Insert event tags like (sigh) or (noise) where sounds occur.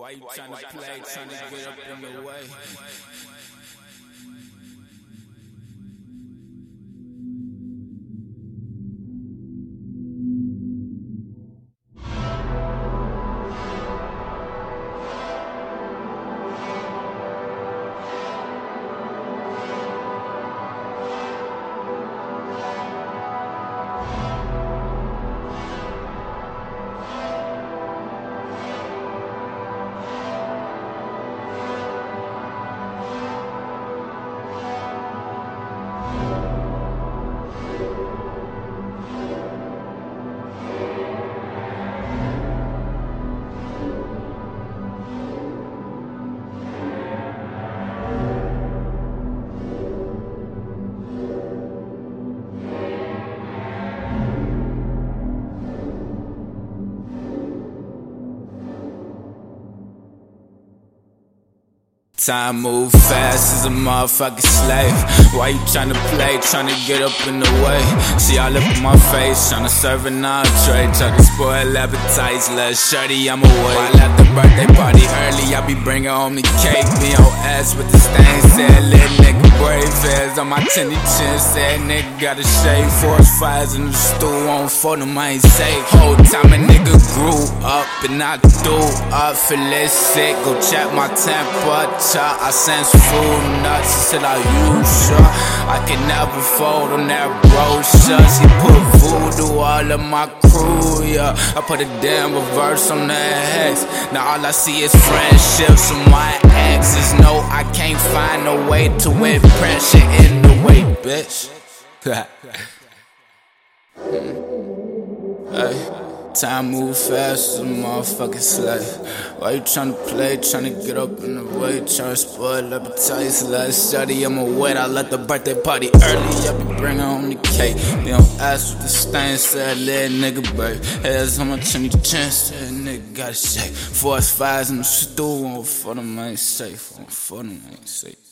Why you trying to play, trying to get up in the way? Time move fast as a motherfucking slave. Why you tryna play, tryna get up in the way? See all up in my face, tryna serve an entree, tryna spoil appetites. Less shorty, I'm away. While at the birthday party early, I be bringing home the cake. Be on ass with the stain, said on my tinny chin. Said nigga got a shave, force fires in the stool on for them, I ain't safe. Whole time a nigga grew up and I threw up, feeling sick. Go check my temper. I sense food nuts till I use her. I can never fold on that brochure. She put voodoo all of my crew, yeah. I put a damn reverse on that hex. Now all I see is friendships from my find a way to impress you in the way, bitch. (laughs) hey. Time move fast as a motherfucking slave. Why you tryna play, tryna get up in the way, tryna spoil appetites? Let study, I'ma wait. I let the birthday party early. I be bringing home the cake. They don't ask what the stain said, little nigga, babe. Heads how much any chance, that nigga gotta shake. Force fires in the stool, for them, ain't safe. For them, ain't safe.